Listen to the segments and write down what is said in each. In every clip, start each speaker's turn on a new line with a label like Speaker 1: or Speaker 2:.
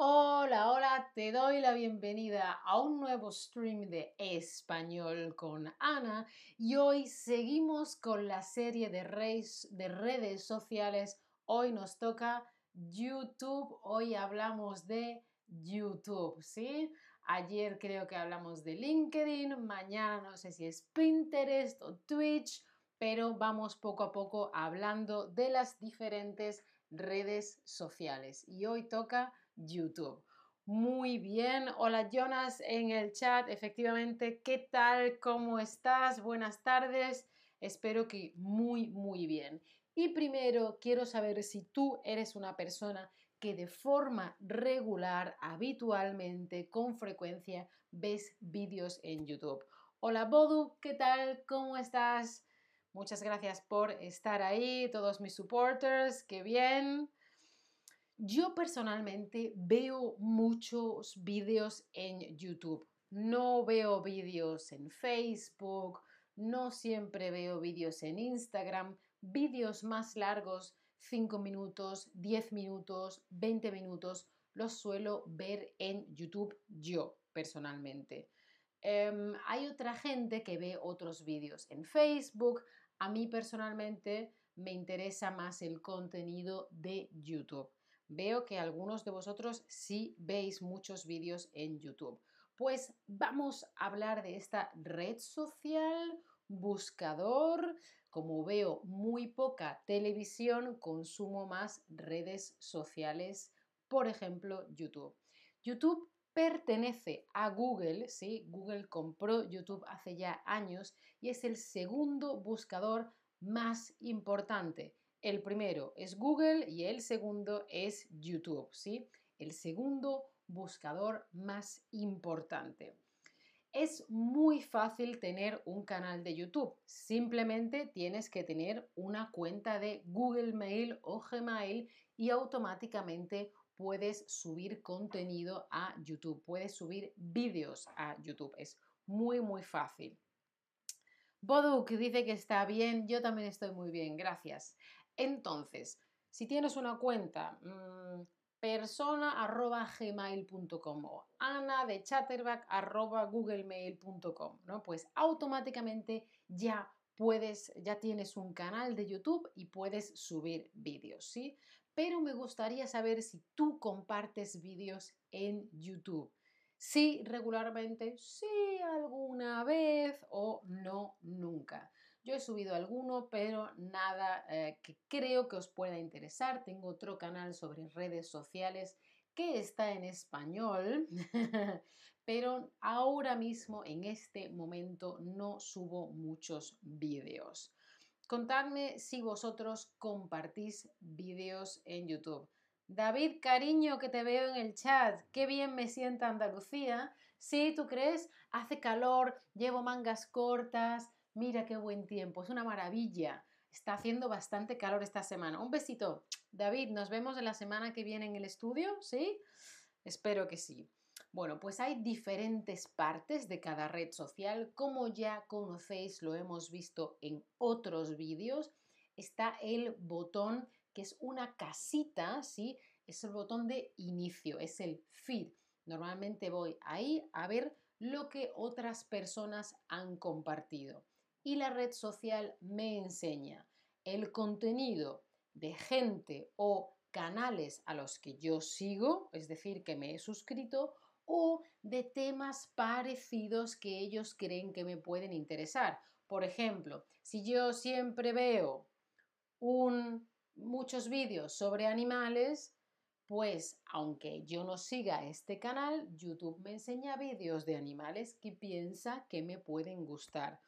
Speaker 1: Hola, hola, te doy la bienvenida a un nuevo stream de español con Ana y hoy seguimos con la serie de, de redes sociales. Hoy nos toca YouTube, hoy hablamos de YouTube, ¿sí? Ayer creo que hablamos de LinkedIn, mañana no sé si es Pinterest o Twitch, pero vamos poco a poco hablando de las diferentes redes sociales. Y hoy toca YouTube. Muy bien, hola Jonas en el chat, efectivamente, ¿qué tal? ¿Cómo estás? Buenas tardes, espero que muy, muy bien. Y primero quiero saber si tú eres una persona que de forma regular, habitualmente, con frecuencia, ves vídeos en YouTube. Hola Bodu, ¿qué tal? ¿Cómo estás? Muchas gracias por estar ahí, todos mis supporters, qué bien. Yo personalmente veo muchos vídeos en YouTube. No veo vídeos en Facebook, no siempre veo vídeos en Instagram, vídeos más largos, 5 minutos, 10 minutos, 20 minutos, los suelo ver en YouTube yo personalmente. Em, hay otra gente que ve otros vídeos en Facebook. A mí personalmente me interesa más el contenido de YouTube. Veo que algunos de vosotros sí veis muchos vídeos en YouTube. Pues vamos a hablar de esta red social, buscador. Como veo muy poca televisión, consumo más redes sociales, por ejemplo, YouTube. YouTube pertenece a Google, ¿sí? Google compró YouTube hace ya años y es el segundo buscador más importante. El primero es Google y el segundo es YouTube, ¿sí? El segundo buscador más importante. Es muy fácil tener un canal de YouTube. Simplemente tienes que tener una cuenta de Google Mail o Gmail y automáticamente puedes subir contenido a YouTube, puedes subir vídeos a YouTube. Es muy, muy fácil. Boduk dice que está bien, yo también estoy muy bien, gracias. Entonces, si tienes una cuenta mmm, persona.gmail.com o ana de chatterback.googlemail.com, ¿no? Pues automáticamente ya puedes, ya tienes un canal de YouTube y puedes subir vídeos, ¿sí? Pero me gustaría saber si tú compartes vídeos en YouTube. Sí, regularmente, sí, alguna vez o no, nunca. Yo he subido alguno, pero nada eh, que creo que os pueda interesar. Tengo otro canal sobre redes sociales que está en español, pero ahora mismo, en este momento, no subo muchos vídeos. Contadme si vosotros compartís vídeos en YouTube. David, cariño, que te veo en el chat. Qué bien me sienta Andalucía. Sí, ¿tú crees? Hace calor, llevo mangas cortas, Mira qué buen tiempo, es una maravilla. Está haciendo bastante calor esta semana. Un besito. David, nos vemos en la semana que viene en el estudio, ¿sí? Espero que sí. Bueno, pues hay diferentes partes de cada red social. Como ya conocéis, lo hemos visto en otros vídeos, está el botón que es una casita, ¿sí? Es el botón de inicio, es el feed. Normalmente voy ahí a ver lo que otras personas han compartido y la red social me enseña el contenido de gente o canales a los que yo sigo, es decir, que me he suscrito, o de temas parecidos que ellos creen que me pueden interesar. Por ejemplo, si yo siempre veo muchos vídeos sobre animales, pues aunque yo no siga este canal, YouTube me enseña vídeos de animales que piensa que me pueden gustar.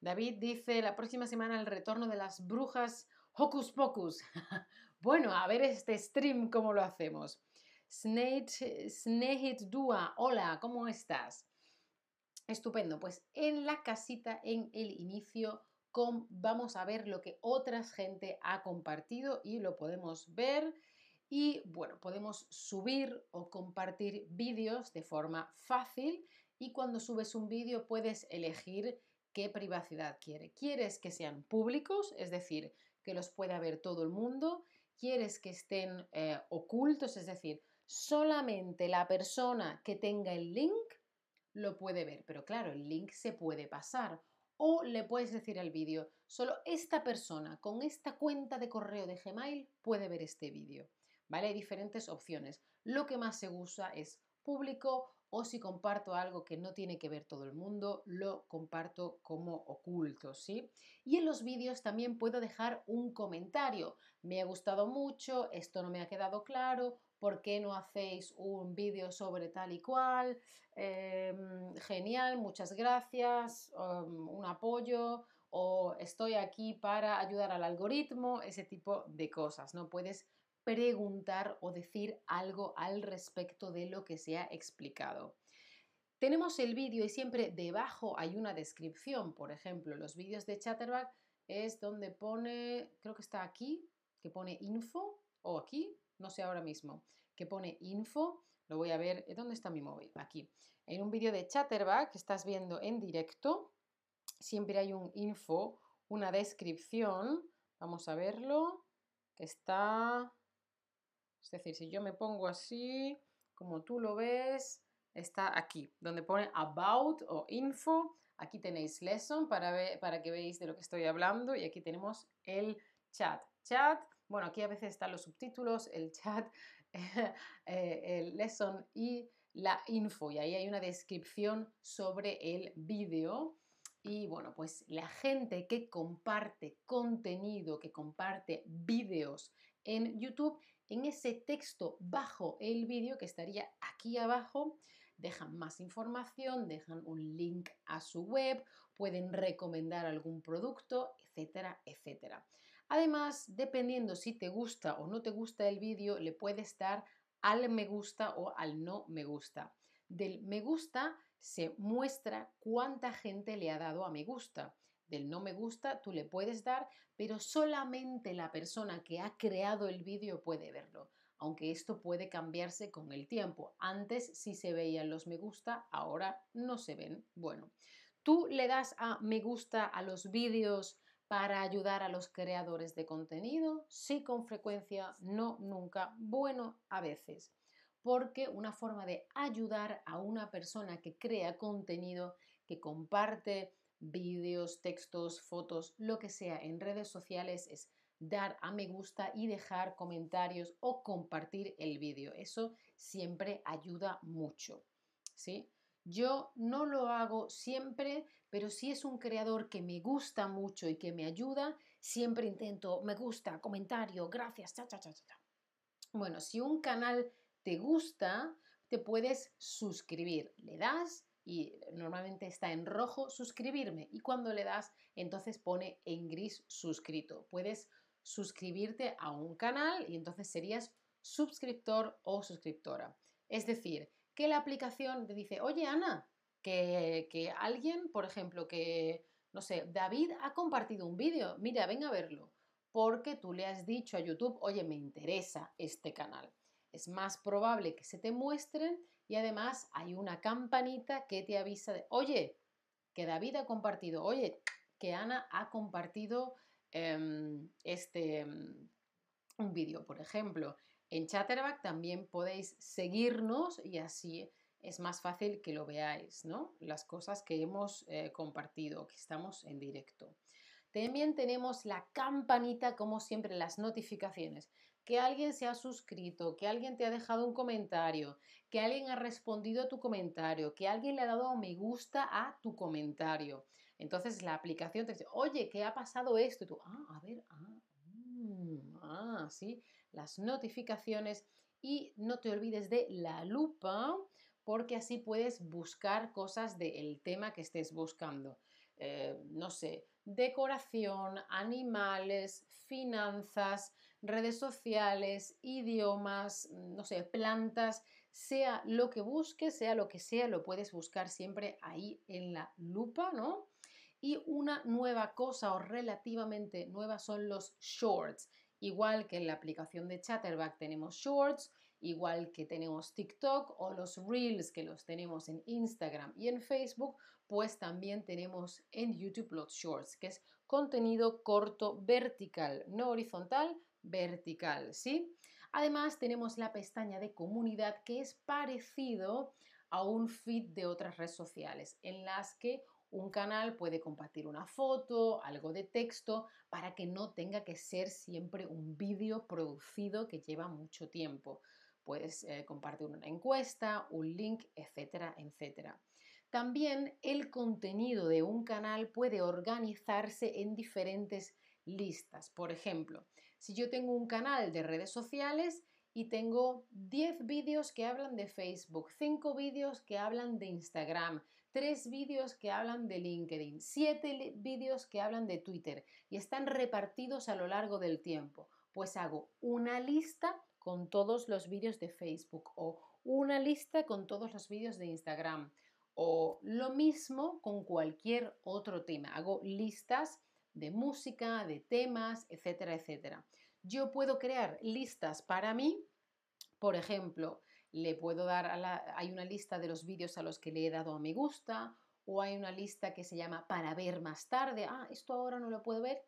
Speaker 1: David dice, la próxima semana el retorno de las brujas Hocus Pocus. bueno, a ver este stream cómo lo hacemos. Snehit Dua, hola, ¿cómo estás? Estupendo, pues en la casita, en el inicio, vamos a ver lo que otra gente ha compartido y lo podemos ver. Y bueno, podemos subir o compartir vídeos de forma fácil y cuando subes un vídeo puedes elegir qué privacidad quiere. ¿Quieres que sean públicos, es decir, que los pueda ver todo el mundo? ¿Quieres que estén eh, ocultos, es decir, Solamente la persona que tenga el link lo puede ver, pero claro, el link se puede pasar. O le puedes decir al vídeo, solo esta persona con esta cuenta de correo de Gmail puede ver este vídeo. ¿Vale? Hay diferentes opciones. Lo que más se usa es público o si comparto algo que no tiene que ver todo el mundo, lo comparto como oculto, ¿sí? Y en los vídeos también puedo dejar un comentario. Me ha gustado mucho, esto no me ha quedado claro, ¿por qué no hacéis un vídeo sobre tal y cual? Em, genial, muchas gracias, um, un apoyo o estoy aquí para ayudar al algoritmo, ese tipo de cosas, ¿no? Puedes preguntar o decir algo al respecto de lo que se ha explicado. Tenemos el vídeo y siempre debajo hay una descripción. Por ejemplo, los vídeos de Chatterback es donde pone, creo que está aquí, que pone info, o aquí, no sé ahora mismo, que pone info. Lo voy a ver, ¿dónde está mi móvil? Aquí. En un vídeo de Chatterback que estás viendo en directo, siempre hay un info, una descripción. Vamos a verlo, está es decir, si yo me pongo así, como tú lo ves, está aquí, donde pone about o info. Aquí tenéis lesson para, ver, para que veáis de lo que estoy hablando y aquí tenemos el chat. Chat, bueno, aquí a veces están los subtítulos, el chat, eh, el lesson y la info. Y ahí hay una descripción sobre el vídeo. Y bueno, pues la gente que comparte contenido, que comparte vídeos en YouTube, en ese texto bajo el vídeo que estaría aquí abajo, dejan más información, dejan un link a su web, pueden recomendar algún producto, etcétera, etcétera. Además, dependiendo si te gusta o no te gusta el vídeo, le puedes dar al me gusta o al no me gusta. Del me gusta se muestra cuánta gente le ha dado a me gusta del no me gusta, tú le puedes dar, pero solamente la persona que ha creado el vídeo puede verlo, aunque esto puede cambiarse con el tiempo. Antes sí se veían los me gusta, ahora no se ven. Bueno, tú le das a me gusta a los vídeos para ayudar a los creadores de contenido, sí con frecuencia, no nunca, bueno a veces porque una forma de ayudar a una persona que crea contenido, que comparte vídeos, textos, fotos, lo que sea en redes sociales es dar a me gusta y dejar comentarios o compartir el vídeo. Eso siempre ayuda mucho. ¿sí? Yo no lo hago siempre, pero si es un creador que me gusta mucho y que me ayuda, siempre intento me gusta, comentario, gracias, cha, cha, cha, cha. Bueno, si un canal te gusta, te puedes suscribir. Le das y normalmente está en rojo suscribirme y cuando le das entonces pone en gris suscrito. Puedes suscribirte a un canal y entonces serías suscriptor o suscriptora. Es decir, que la aplicación te dice, oye Ana, que, que alguien, por ejemplo, que, no sé, David ha compartido un vídeo, mira, ven a verlo, porque tú le has dicho a YouTube, oye, me interesa este canal. Es más probable que se te muestren y además hay una campanita que te avisa de, oye, que David ha compartido, oye, que Ana ha compartido em, este em, un vídeo, por ejemplo. En Chatterback también podéis seguirnos y así es más fácil que lo veáis, ¿no? Las cosas que hemos eh, compartido, que estamos en directo. También tenemos la campanita, como siempre, las notificaciones que alguien se ha suscrito, que alguien te ha dejado un comentario, que alguien ha respondido a tu comentario, que alguien le ha dado me gusta a tu comentario. Entonces la aplicación te dice, oye, ¿qué ha pasado esto? Y tú, ah, a ver, ah, mm, ah, sí, las notificaciones. Y no te olvides de la lupa, porque así puedes buscar cosas del tema que estés buscando. Eh, no sé, decoración, animales, finanzas, redes sociales, idiomas, no sé, plantas, sea lo que busques, sea lo que sea, lo puedes buscar siempre ahí en la lupa, ¿no? Y una nueva cosa o relativamente nueva son los shorts. Igual que en la aplicación de Chatterback tenemos shorts, igual que tenemos TikTok o los reels que los tenemos en Instagram y en Facebook, pues también tenemos en YouTube los shorts, que es contenido corto vertical, no horizontal, vertical, ¿sí? Además, tenemos la pestaña de comunidad que es parecido a un feed de otras redes sociales en las que un canal puede compartir una foto, algo de texto, para que no tenga que ser siempre un vídeo producido que lleva mucho tiempo. Puedes eh, compartir una encuesta, un link, etcétera, etcétera. También el contenido de un canal puede organizarse en diferentes listas. Por ejemplo, si yo tengo un canal de redes sociales y tengo 10 vídeos que hablan de Facebook, 5 vídeos que hablan de Instagram, 3 vídeos que hablan de LinkedIn, 7 vídeos que hablan de Twitter y están repartidos a lo largo del tiempo, pues hago una lista con todos los vídeos de Facebook o una lista con todos los vídeos de Instagram o lo mismo con cualquier otro tema. Hago listas de música, de temas, etcétera, etcétera. Yo puedo crear listas para mí, por ejemplo, le puedo dar a la, hay una lista de los vídeos a los que le he dado a me gusta o hay una lista que se llama para ver más tarde. Ah, esto ahora no lo puedo ver,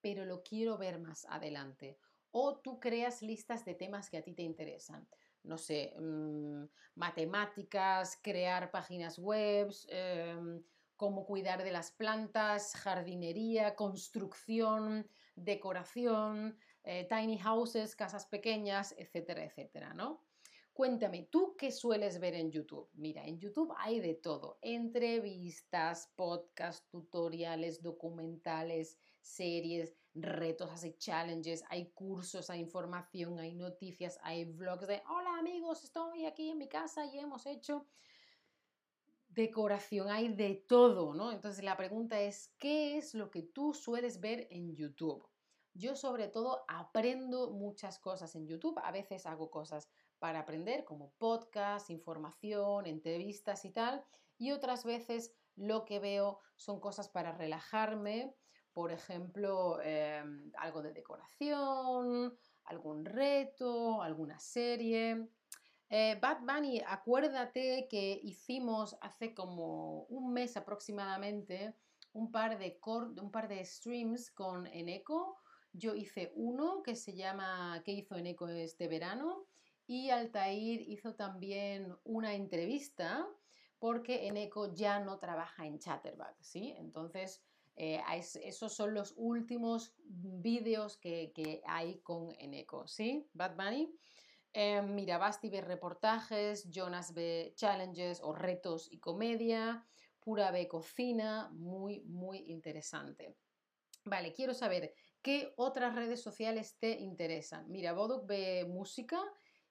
Speaker 1: pero lo quiero ver más adelante. O tú creas listas de temas que a ti te interesan. No sé, mm, matemáticas, crear páginas web, em, cómo cuidar de las plantas, jardinería, construcción, decoración, eh, tiny houses, casas pequeñas, etcétera, etcétera, ¿no? Cuéntame, ¿tú qué sueles ver en YouTube? Mira, en YouTube hay de todo, entrevistas, podcasts, tutoriales, documentales, series, retos, challenges, hay cursos, hay información, hay noticias, hay vlogs de, hola amigos, estoy aquí en mi casa y hemos hecho decoración, hay de todo, ¿no? Entonces la pregunta es, ¿qué es lo que tú sueles ver en YouTube? Yo sobre todo aprendo muchas cosas en YouTube, a veces hago cosas para aprender como podcast, información, entrevistas y tal, y otras veces lo que veo son cosas para relajarme, por ejemplo, em, algo de decoración, algún reto, alguna serie. Eh, Bad Bunny, acuérdate que hicimos hace como un mes aproximadamente un par de, un par de streams con Eneco. Yo hice uno que se llama ¿Qué hizo Eneco este verano? Y Altair hizo también una entrevista porque Eneco ya no trabaja en Chatterback, ¿sí? Entonces, eh, esos son los últimos vídeos que, que hay con Eneco, ¿sí? Bad Bunny. Eh, mira, Basti ve reportajes, Jonas ve challenges o retos y comedia, Pura ve cocina, muy, muy interesante. Vale, quiero saber qué otras redes sociales te interesan. Mira, Boduk ve música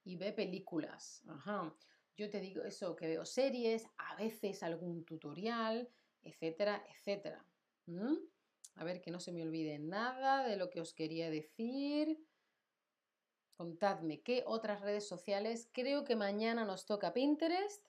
Speaker 1: y ve películas. Ajá. Yo te digo eso, que veo series, a veces algún tutorial, etcétera, etcétera. ¿Mm? A ver que no se me olvide nada de lo que os quería decir. Contadme qué otras redes sociales. Creo que mañana nos toca Pinterest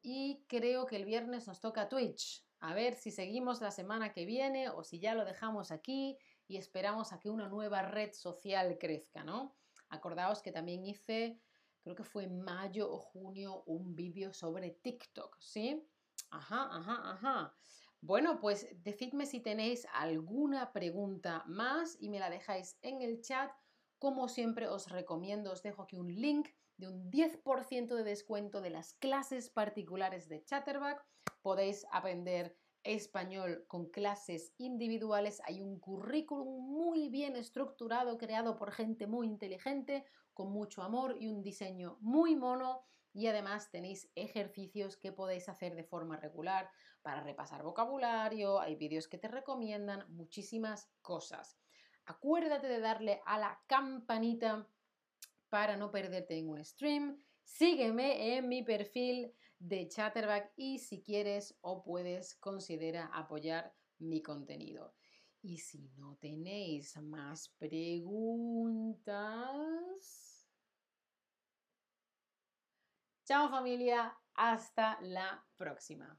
Speaker 1: y creo que el viernes nos toca Twitch. A ver si seguimos la semana que viene o si ya lo dejamos aquí y esperamos a que una nueva red social crezca, ¿no? Acordaos que también hice, creo que fue en mayo o junio, un vídeo sobre TikTok, ¿sí? Ajá, ajá, ajá. Bueno, pues decidme si tenéis alguna pregunta más y me la dejáis en el chat como siempre os recomiendo, os dejo aquí un link de un 10% de descuento de las clases particulares de Chatterback. Podéis aprender español con clases individuales. Hay un currículum muy bien estructurado, creado por gente muy inteligente, con mucho amor y un diseño muy mono. Y además tenéis ejercicios que podéis hacer de forma regular para repasar vocabulario, hay vídeos que te recomiendan, muchísimas cosas. Acuérdate de darle a la campanita para no perderte ningún stream. Sígueme en mi perfil de Chatterback y si quieres o puedes considera apoyar mi contenido. Y si no tenéis más preguntas... Chao familia, hasta la próxima.